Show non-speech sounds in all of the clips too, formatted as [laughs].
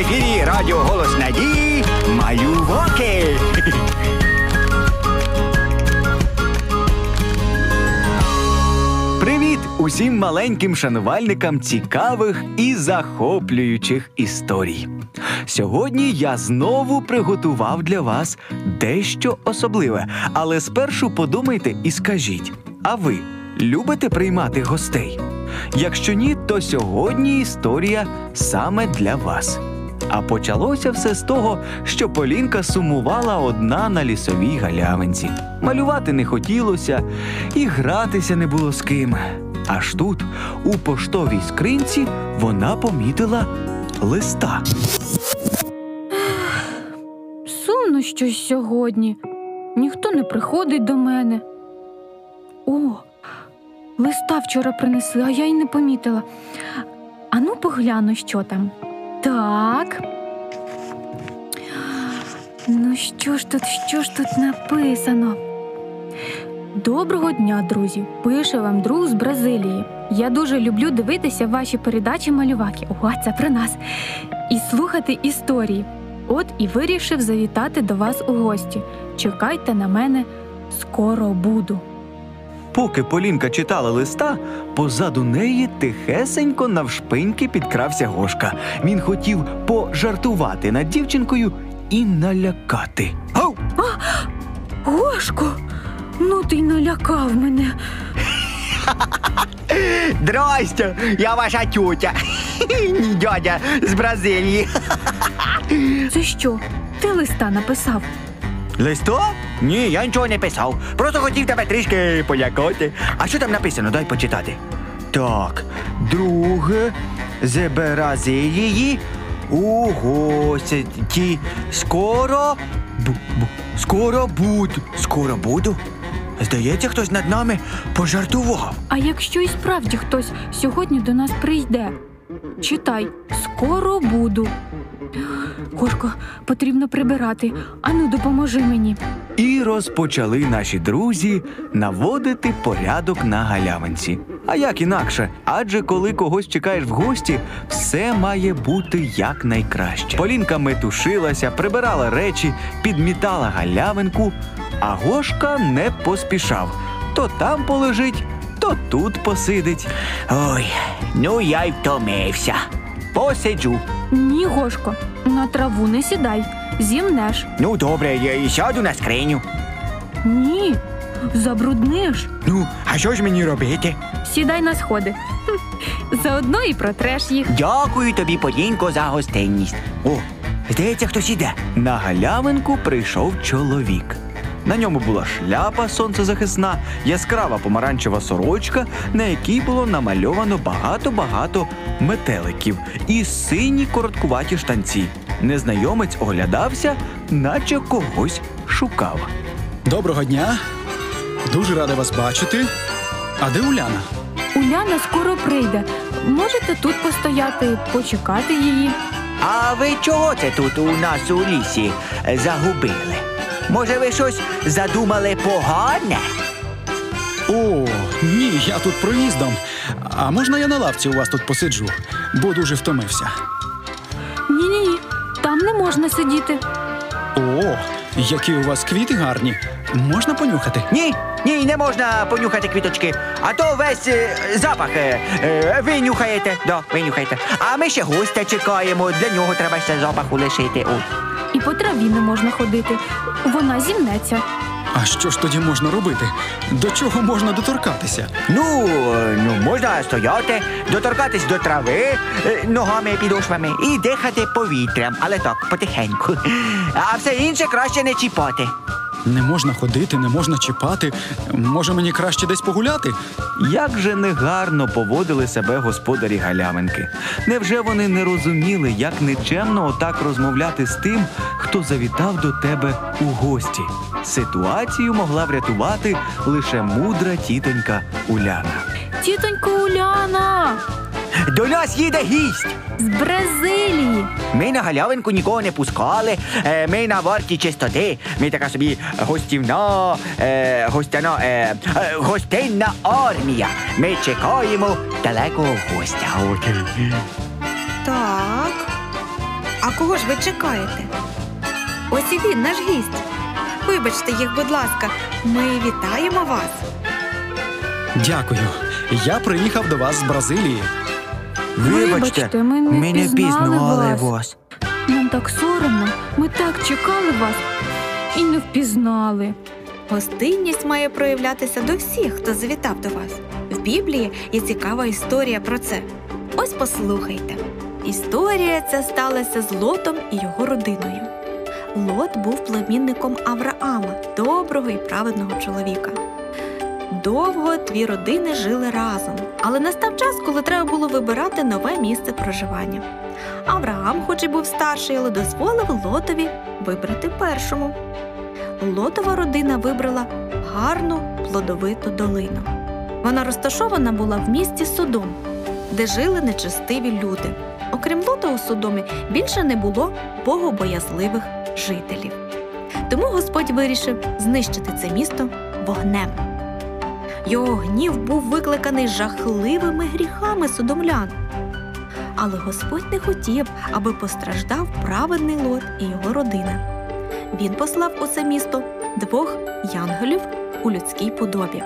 ефірі Радіо Голос Надії Малюваки. Привіт усім маленьким шанувальникам цікавих і захоплюючих історій. Сьогодні я знову приготував для вас дещо особливе, але спершу подумайте і скажіть: а ви любите приймати гостей? Якщо ні, то сьогодні історія саме для вас. А почалося все з того, що Полінка сумувала одна на лісовій галявинці. Малювати не хотілося, і гратися не було з ким. Аж тут, у поштовій скринці, вона помітила листа. Сумно щось сьогодні. Ніхто не приходить до мене. О, листа вчора принесли, а я й не помітила. Ану, погляну, що там. Так. Ну, що ж тут, що ж тут написано? Доброго дня, друзі! Пише вам друг з Бразилії. Я дуже люблю дивитися ваші передачі малюваки. О, це про нас. І слухати історії. От і вирішив завітати до вас у гості. Чекайте на мене, скоро буду. Поки Полінка читала листа, позаду неї тихесенько навшпиньки підкрався Гошка. Він хотів пожартувати над дівчинкою і налякати. Ау! Гошко, ну ти й налякав мене. [laughs] Здрастя, я ваша тютя. [laughs] Дядя з Бразилії. [laughs] Це що? Ти листа написав? Листо? Ні, я нічого не писав. Просто хотів тебе трішки полякати. А що там написано? Дай почитати. Так, друге з Бразилії у гості. Скоро. Бу, бу, скоро буду. Скоро буду. Здається, хтось над нами пожартував. А якщо і справді хтось сьогодні до нас прийде? Читай, скоро буду. Гошко, потрібно прибирати. Ану, допоможи мені. І розпочали наші друзі наводити порядок на галявинці. А як інакше? Адже коли когось чекаєш в гості, все має бути якнайкраще. Полінка метушилася, прибирала речі, підмітала галявинку, а Гошка не поспішав. То там полежить, то тут посидить. Ой, ну я й втомився. Посиджу. Ні, Гошко, на траву не сідай, зімнеш. Ну, добре, я і сяду на скриню. Ні, забрудниш. Ну, а що ж мені робити? Сідай на сходи. Хм, Заодно і протреш їх. Дякую тобі, Полінко, за гостинність. О, здається, хтось іде. На галявинку прийшов чоловік. На ньому була шляпа сонцезахисна, яскрава помаранчева сорочка, на якій було намальовано багато-багато метеликів і сині короткуваті штанці. Незнайомець оглядався, наче когось шукав. Доброго дня. Дуже рада вас бачити. А де Уляна? Уляна скоро прийде. Можете тут постояти, почекати її. А ви чого це тут у нас у лісі загубили? Може, ви щось задумали погане? О, ні, я тут проїздом. А можна я на лавці у вас тут посиджу, бо дуже втомився. Ні, ні, ні, там не можна сидіти. О, які у вас квіти гарні. Можна понюхати? Ні, ні, не можна понюхати квіточки, а то весь е, запах е, е, ви нюхаєте. Да, ви нюхаєте. А ми ще гостя чекаємо, для нього треба ще запаху лишити. О. І по траві не можна ходити. Вона зімнеться. А що ж тоді можна робити? До чого можна доторкатися? Ну, е, ну, можна стояти, доторкатись до трави е, ногами підошвами і дихати повітрям, але так, потихеньку. [laughs] А все інше краще не чіпати. Не можна ходити, не можна чіпати. Може мені краще десь погуляти? Як же негарно поводили себе господарі галявинки. Невже вони не розуміли, як нечемно отак розмовляти з тим, хто завітав до тебе у гості? Ситуацію могла врятувати лише мудра тітонька Уляна. Тітонько Уляна До нас їде гість. з Бразилії. Ми на галявинку нікого не пускали. е, Ми на варті чистоти. Ми така собі гостівна, е, гостяна, е, е, гостинна армія. Ми чекаємо далекого гостя. От. Так. А кого ж ви чекаєте? Ось і він, наш гість. Вибачте їх, будь ласка, ми вітаємо вас. Дякую. Я приїхав до вас з Бразилії. Вибачте, ми не ми не вас. вас. Нам так соромно. Ми так чекали вас і не впізнали. Гостинність має проявлятися до всіх, хто завітав до вас. В Біблії є цікава історія про це. Ось послухайте. Історія ця сталася з Лотом і його родиною. Лот був племінником Авраама, доброго і праведного чоловіка. Довго дві родини жили разом, але настав час, коли треба було вибирати нове місце проживання. Авраам, хоч і був старший, але дозволив Лотові вибрати першому. Лотова родина вибрала гарну плодовиту долину. Вона розташована була в місті Содом, де жили нечестиві люди. Окрім Лота у Содомі більше не було богобоязливих жителів. Тому Господь вирішив знищити це місто вогнем. Його гнів був викликаний жахливими гріхами содомлян. Але Господь не хотів, аби постраждав праведний Лот і його родина. Він послав у це місто двох янголів у людській подобі.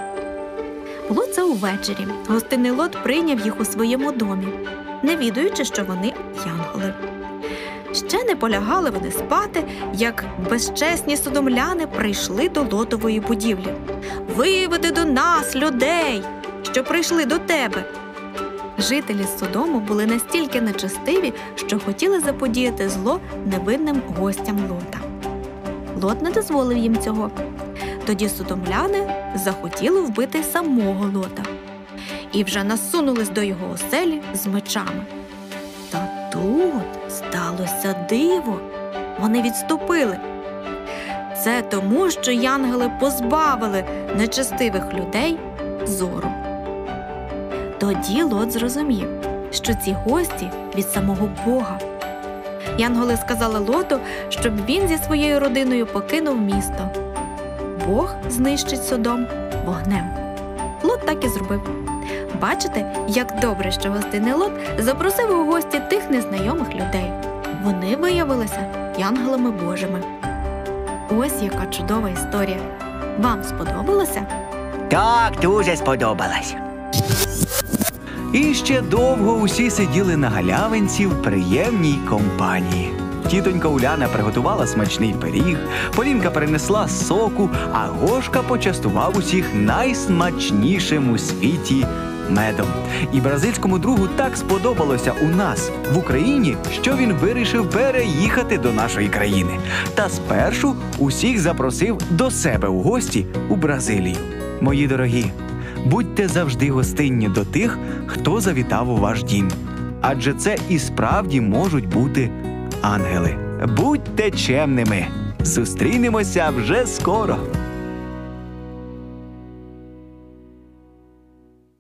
Було це увечері. Гостинний лот прийняв їх у своєму домі, не відаючи, що вони янголи. Ще не полягали вони спати, як безчесні содомляни прийшли до лотової будівлі. Виведи до нас людей, що прийшли до тебе. Жителі Содому були настільки нечестиві, що хотіли заподіяти зло невинним гостям Лота. Лот не дозволив їм цього. Тоді содомляни захотіли вбити самого Лота і вже насунулись до його оселі з мечами. Та тут сталося диво. Вони відступили. Це тому, що янгели позбавили нечестивих людей зору. Тоді Лот зрозумів, що ці гості від самого Бога. Янголи сказали Лоту, щоб він зі своєю родиною покинув місто. Бог знищить Содом вогнем. Лот так і зробив. Бачите, як добре, що гостинний Лот запросив у гості тих незнайомих людей. Вони виявилися янголами Божими. Ось яка чудова історія. Вам сподобалося? Так, дуже сподобалось. І ще довго усі сиділи на галявинці в приємній компанії. Тітонька Уляна приготувала смачний пиріг, Полінка принесла соку, а Гошка почастував усіх найсмачнішим у світі медом. І бразильському другу так сподобалося у нас в Україні, що він вирішив переїхати до нашої країни. Та спершу усіх запросив до себе у гості у Бразилію. Мої дорогі, будьте завжди гостинні до тих, хто завітав у ваш дім. Адже це і справді можуть бути ангели. Будьте чемними. Зустрінемося вже скоро.